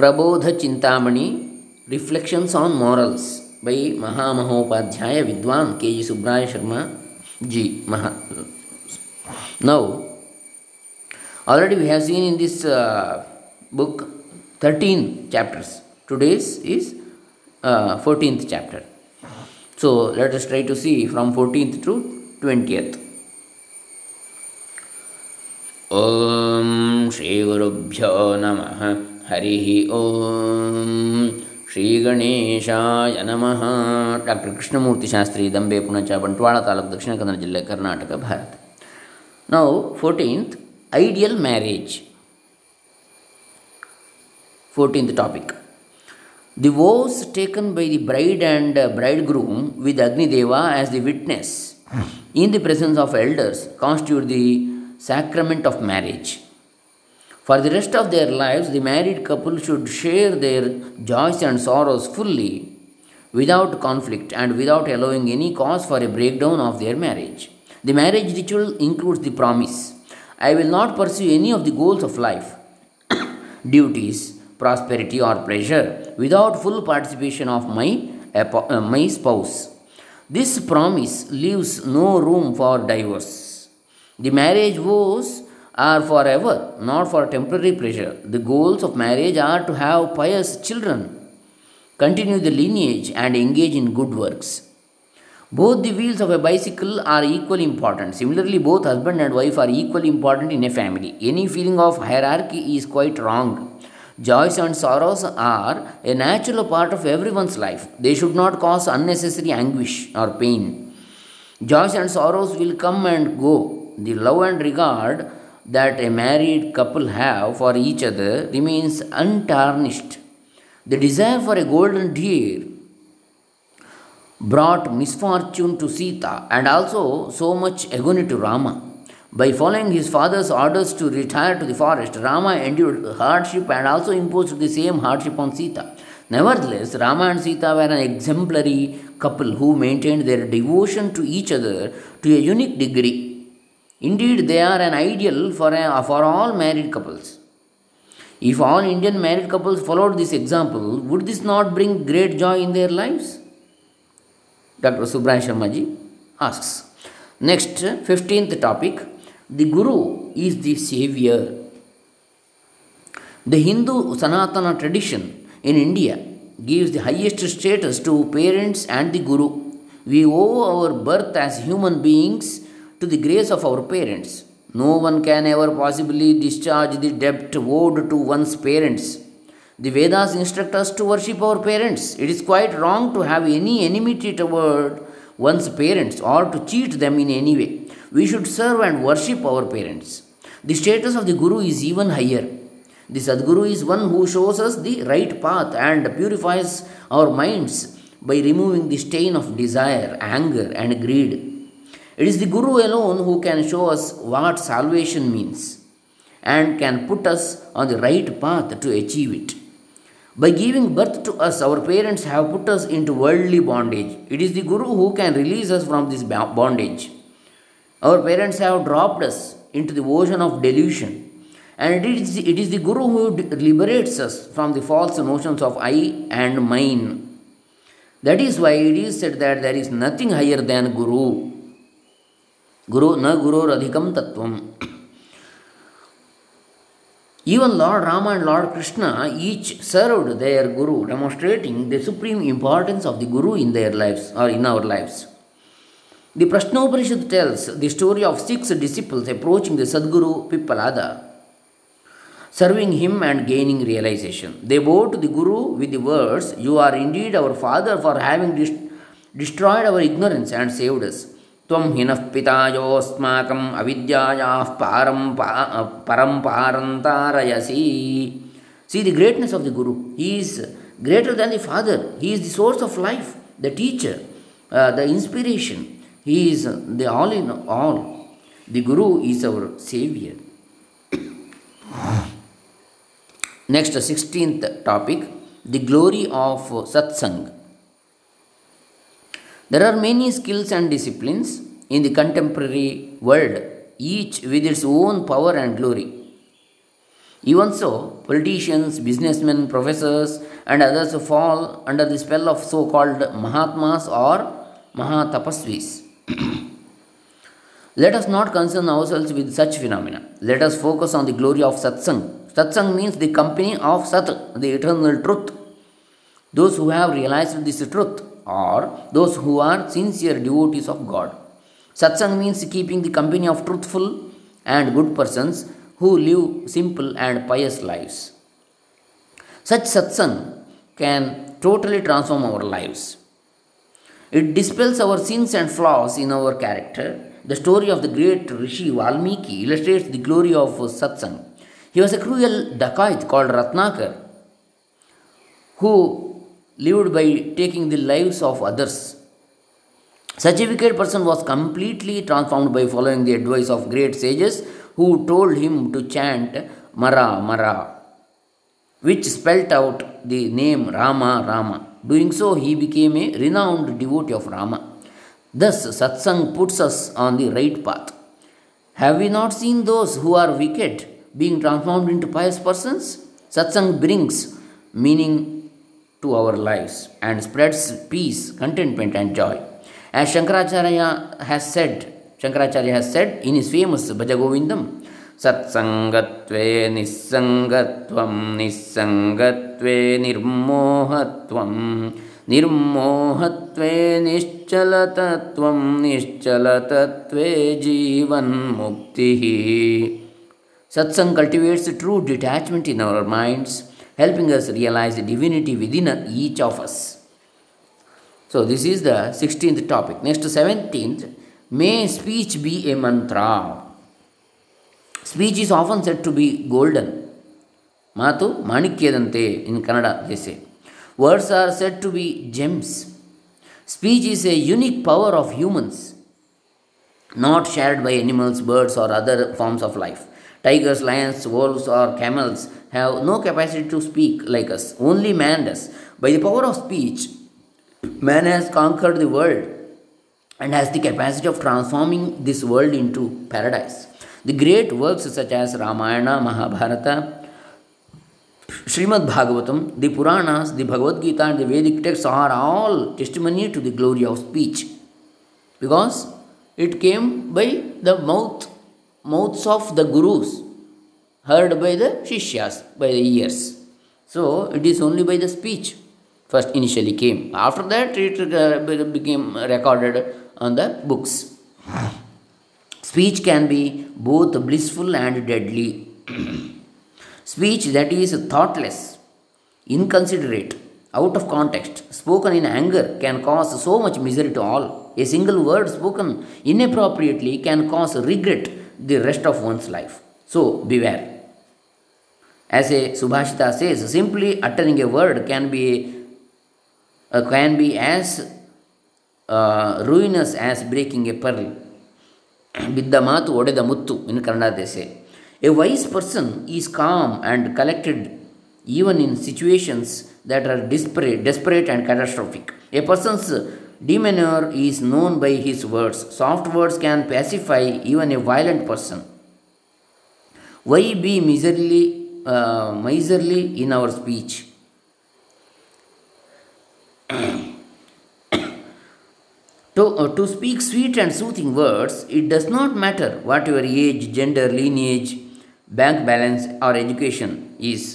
Prabodha Chintamani reflections on morals by Mahamahopadhyaya Vidwan K G Subraya Sharma ji ಮಹಾ now already we have seen in this uh, book 13 chapters today's is uh, 14th chapter so let us try to see from 14th to 20th ॐ श्रीगुरुभ्यो नमः हरिः ॐ ಶ್ರೀಗಣೇಶಾಯ ನಮಃ doctor Krishnamurthy Shastri Dambe Punacha Bantwal taluk Dakshina Kannada ಜಿಲ್ಲೆ ಕರ್ನಾಟಕ ಭಾರತ ನಾವು fourteenth ideal marriage fourteenth topic the vows taken by the bride and bridegroom with Agnideva as the witness in the presence of elders constitute the sacrament of marriage. For the rest of their lives, the married couple should share their joys and sorrows fully without conflict and without allowing any cause for a breakdown of their marriage. The marriage ritual includes the promise I will not pursue any of the goals of life, duties, prosperity, or pleasure without full participation of my, uh, my spouse. This promise leaves no room for divorce. The marriage vows are forever, not for temporary pleasure. The goals of marriage are to have pious children, continue the lineage, and engage in good works. Both the wheels of a bicycle are equally important. Similarly, both husband and wife are equally important in a family. Any feeling of hierarchy is quite wrong. Joys and sorrows are a natural part of everyone's life. They should not cause unnecessary anguish or pain. Joys and sorrows will come and go. The love and regard that a married couple have for each other remains untarnished. The desire for a golden deer brought misfortune to Sita and also so much agony to Rama. By following his father's orders to retire to the forest, Rama endured hardship and also imposed the same hardship on Sita. Nevertheless, Rama and Sita were an exemplary couple who maintained their devotion to each other to a unique degree. Indeed, they are an ideal for, a, for all married couples. If all Indian married couples followed this example, would this not bring great joy in their lives? Dr. Subraya Sharmaji asks. Next, 15th topic the Guru is the savior. The Hindu Sanatana tradition in India gives the highest status to parents and the Guru. We owe our birth as human beings to the grace of our parents. No one can ever possibly discharge the debt owed to one's parents. The Vedas instruct us to worship our parents. It is quite wrong to have any enmity toward one's parents or to cheat them in any way. We should serve and worship our parents. The status of the Guru is even higher. The Sadguru is one who shows us the right path and purifies our minds by removing the stain of desire, anger, and greed. It is the Guru alone who can show us what salvation means and can put us on the right path to achieve it. By giving birth to us, our parents have put us into worldly bondage. It is the Guru who can release us from this bondage. Our parents have dropped us into the ocean of delusion. And it is, it is the Guru who liberates us from the false notions of I and mine. That is why it is said that there is nothing higher than Guru. Na Guru Radhikam Tattvam. Even Lord Rama and Lord Krishna each served their Guru, demonstrating the supreme importance of the Guru in their lives or in our lives. The Prashnopanishad tells the story of six disciples approaching the Sadguru Pippalada, serving him and gaining realization. They bow to the Guru with the words, You are indeed our father for having destroyed our ignorance and saved us. त्वं हिनः पितायोऽस्माकम् अविद्यायाः पारं पा, परं पारन्तारयसि। See the greatness of the guru he is greater than the father he is the source of life the teacher the inspiration he is the all in all the guru is our saviour next sixteenth topic the glory of Satsang There are many skills and disciplines in the contemporary world, each with its own power and glory. Even so, politicians, businessmen, professors, and others fall under the spell of so called Mahatmas or Mahatapasvis. Let us not concern ourselves with such phenomena. Let us focus on the glory of satsang. Satsang means the company of Sat, the eternal truth. Those who have realized this truth are those who are sincere devotees of God. Satsang means keeping the company of truthful and good persons who live simple and pious lives. Such satsang can totally transform our lives. It dispels our sins and flaws in our character the story of the great Rishi Valmiki illustrates the glory of satsang. He was a cruel dacoit called Ratnakar who lived by taking the lives of others. Such a wicked person was completely transformed by following the advice of great sages who told him to chant Mara Mara, which spelt out the name Rama Rama. Doing so, he became a renowned devotee of Rama. Thus, satsang puts us on the right path. Have we not seen those who are wicked being transformed into pious persons? Satsang brings meaning to our lives and spreads peace, contentment, and joy. As Shankaracharya has said, Shankaracharya has said in his famous Bhajagovindam, सत्सङ्गत्वे निस्सङ्गत्वं निस्सङ्गत्वे निर्मोहत्वं निर्मोहत्वे निश्चलतत्वं निश्चलतत्वे जीवन्मुक्तिः Satsang cultivates true detachment in our minds, helping us realize the divinity within each of us. So, this is the 16th topic. Next, 17th, may speech be a mantra. Speech is often said to be golden. Matu Manikyadante in Kannada, they say. Words are said to be gems. Speech is a unique power of humans, not shared by animals, birds, or other forms of life. Tigers, lions, wolves, or camels have no capacity to speak like us. Only man does. By the power of speech, man has conquered the world and has the capacity of transforming this world into paradise. The great works such as Ramayana, Mahabharata, Srimad Bhagavatam, the Puranas, the Bhagavad Gita, and the Vedic texts are all testimony to the glory of speech because it came by the mouth mouths of the gurus, heard by the shishyas, by the ears. So it is only by the speech first initially came. After that, it uh, became recorded on the books. Speech can be both blissful and deadly. Speech that is thoughtless, inconsiderate, out of context, spoken in anger, can cause so much misery to all. A single word spoken inappropriately can cause regret the rest of one's life. So beware. As a Subhashita says, simply uttering a word can be uh, can be as uh, ruinous as breaking a pearl. ಬಿದ್ದ ಮಾತು ಒಡೆದ ಮುತ್ತು in Kannada ದೇಸೆ a wise person is calm and collected even in situations that are desperate, desperate and catastrophic. A person's demeanor is known by his words. Soft words can pacify even a violent person. Why be miserly, uh, miserly in our speech? to, uh, to speak sweet and soothing words, it does not matter what your age, gender, lineage, bank balance R education is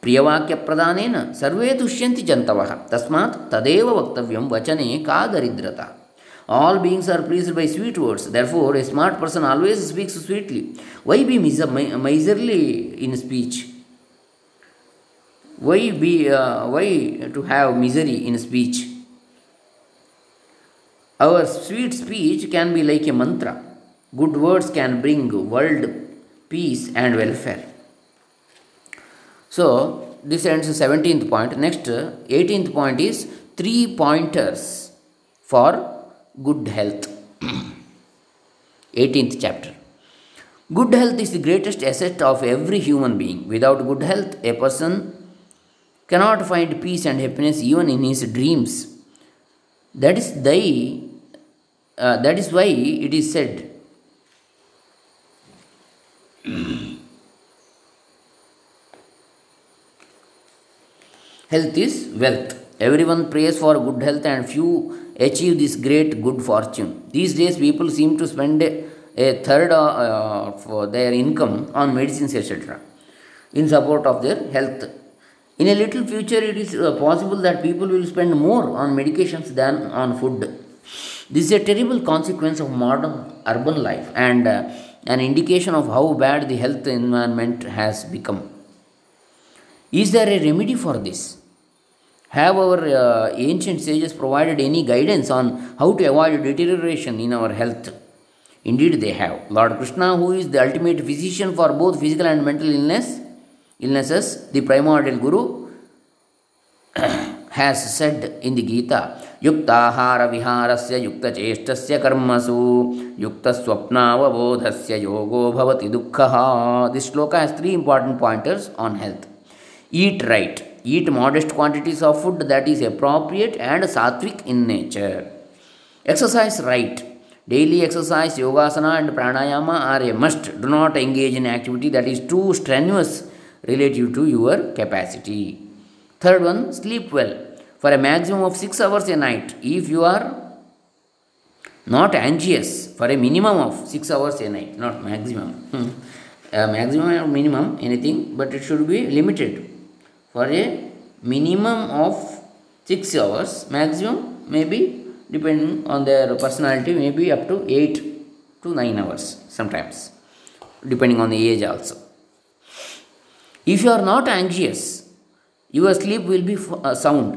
ಪ್ರಿಯವಾಕ್ಯ ಪ್ರದಾನೇನ ಸರ್ವೇ ತುಷ್ಯಂತಿ ಜಂತವ ತಸ್ಮಾತ್ ತದೇವ ವಕ್ತವ್ಯಂ ವಚನೆ ಕಾ ದರಿದ್ರತ all beings are pleased by sweet words. Therefore, a smart person always speaks sweetly. Why be miserly in speech? Why be uh, why to have misery in speech? Our sweet speech can be like a mantra. Good words can bring world peace and welfare. So this ends the seventeenth point. Next, eighteenth point is three pointers for good health. 18th chapter. Good health is the greatest asset of every human being. Without good health, a person cannot find peace and happiness even in his dreams. That is thy, uh, that is why it is said. health is wealth. Everyone prays for good health and few achieve this great good fortune. These days, people seem to spend a, a third uh, of their income on medicines, etc., in support of their health. In a little future, it is uh, possible that people will spend more on medications than on food. This is a terrible consequence of modern urban life and uh, an indication of how bad the health environment has become. Is there a remedy for this? Have our uh, ancient sages provided any guidance on how to avoid deterioration in our health? Indeed, they have. Lord Krishna, who is the ultimate physician for both physical and mental illness, illnesses, the primordial Guru, has said in the Gita, युक्ताहार विहारस्य युक्तचेष्टस्य कर्मसु युक्तस्वप्नावबोधस्य योगो भवति दुःखः This shloka has three important pointers on health. Eat right. Eat modest quantities of food that is appropriate and sattvic in nature. Exercise right. Daily exercise, yogasana, and pranayama are a must. Do not engage in activity that is too strenuous relative to your capacity. Third one, sleep well for a maximum of 6 hours a night. If you are not anxious, for a minimum of 6 hours a night, not maximum. Hmm. maximum or minimum, anything, but it should be limited for a minimum of 6 hours. Maximum maybe depending on their personality maybe up to 8 to 9 hours sometimes depending on the age also. If you are not anxious your sleep will be uh, sound.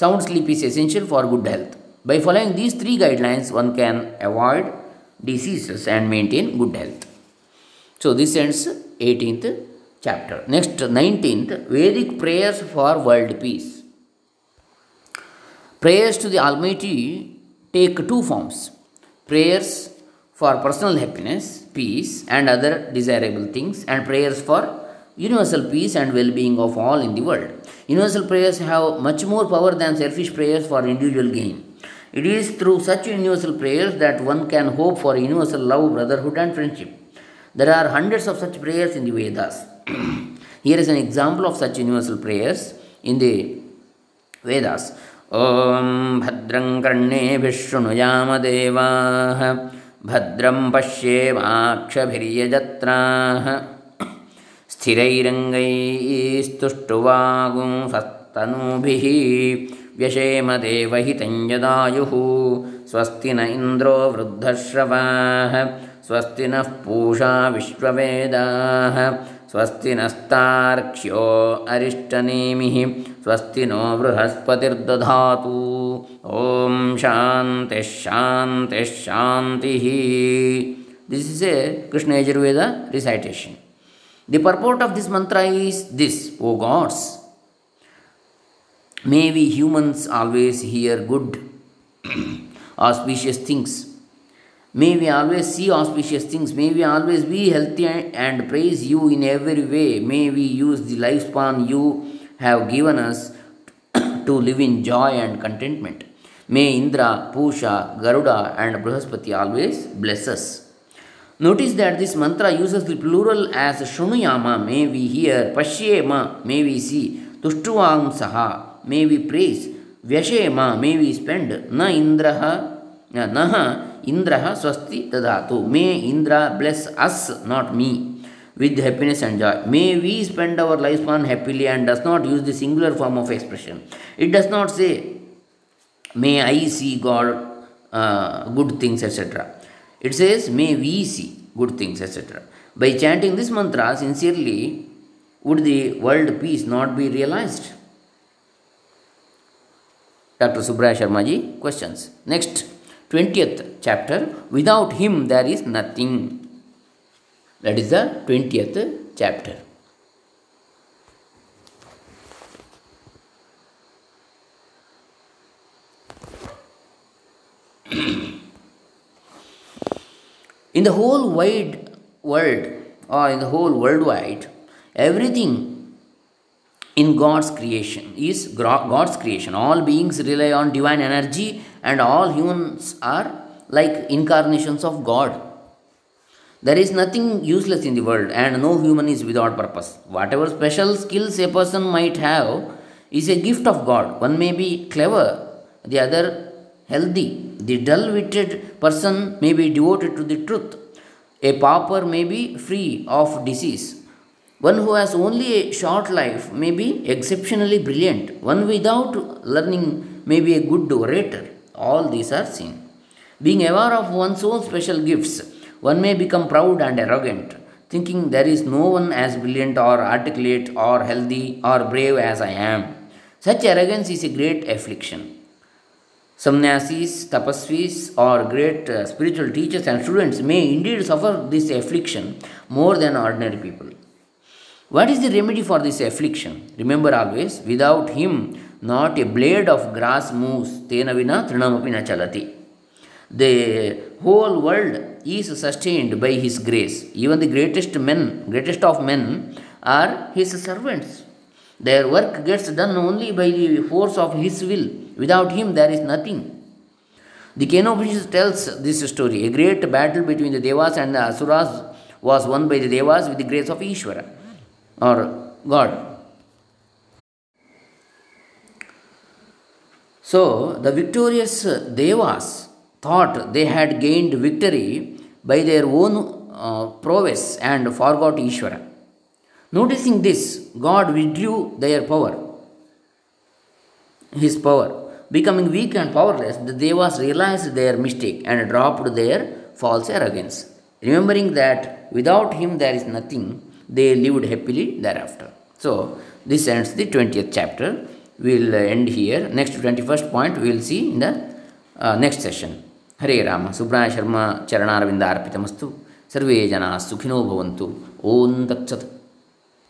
Sound sleep is essential for good health. By following these three guidelines one can avoid diseases and maintain good health. So this ends 18th chapter. Next, 19th Vedic prayers for world peace. Prayers to the Almighty take two forms prayers for personal happiness, peace, and other desirable things, and prayers for universal peace and well being of all in the world. Universal prayers have much more power than selfish prayers for individual gain. It is through such universal prayers that one can hope for universal love, brotherhood, and friendship. There are hundreds of such prayers in the Vedas. Here is an example of such universal prayers in the Vedas. ॐ भद्रं कर्णेभिशृणुयामदेवाः भद्रं पश्येमाक्षभिर्यजत्राः स्थिरैरङ्गैस्तुष्टुवागुंसस्तनूभिः व्यशेमदेवहितं यदायुः स्वस्ति न इन्द्रो वृद्धश्रवाः स्वस्ति नः पूषा विश्ववेदाः स्वस्ति नस्तार्क्ष्यो अरिष्टनेमिः स्वस्ति no बृहस्पतिर्दधातु ॐ शान्तिः शान्तिः शान्तिः This is a Krishna Yajurveda recitation. The purport of this mantra is this, O gods, may we humans always hear good, auspicious things May we always see auspicious things. May we always be healthy and praise you in every way. May we use the lifespan you have given us to live in joy and contentment. May Indra, Pusha, Garuda, and Brihaspati always bless us. Notice that this mantra uses the plural as Shunuyama, may we hear, Pashyema, may we see, Tushtuvang Saha, may we praise, Vyashema, may we spend, Na Indraha, Naha, Indra swasti tadatu. May Indra bless us, not me, with happiness and joy. May we spend our lifespan happily and does not use the singular form of expression. It does not say, May I see God uh, good things, etc. It says, May we see good things, etc. By chanting this mantra sincerely, would the world peace not be realized? Dr. Subraya Sharma questions. Next. 20th chapter. Without him there is nothing. That is the 20th chapter. In the whole wide world or in the whole worldwide everything in God's creation is God's creation. All beings rely on divine energy, and all humans are like incarnations of God. There is nothing useless in the world, and no human is without purpose. Whatever special skills a person might have, is a gift of God. One may be clever, the other healthy. The dull witted person may be devoted to the truth. A pauper may be free of disease. One who has only a short life may be exceptionally brilliant. One without learning may be a good orator. All these are seen. Being aware of one's own special gifts, one may become proud and arrogant, thinking there is no one as brilliant or articulate or healthy or brave as I am. Such arrogance is a great affliction. Sannyasis, tapasvis, or great uh, spiritual teachers and students may indeed suffer this affliction more than ordinary people. What is the remedy for this affliction? Remember always, without him, not a blade of grass moves, tena vina trinamapi na chalati. The whole world is sustained by his grace. Even the greatest men, greatest of men, are his servants. Their work gets done only by the force of his will. Without him, there is nothing. The Kenopanishad tells this story. A great battle between the Devas and the Asuras was won by the Devas with the grace of Ishvara or God. So, the victorious Devas thought they had gained victory by their own uh, prowess and forgot Ishvara. Noticing this, God withdrew their power, his power. Becoming weak and powerless, the Devas realized their mistake and dropped their false arrogance. Remembering that without him there is nothing, they lived happily thereafter. So, this ends the 20th chapter. we will end here. Next 21st point we will see in the uh, next session. Hare Rama. Subraya Sharma Charanaravinda Arpitamastu. Sarve Jana Sukhino Bhavantu. Om Daksat.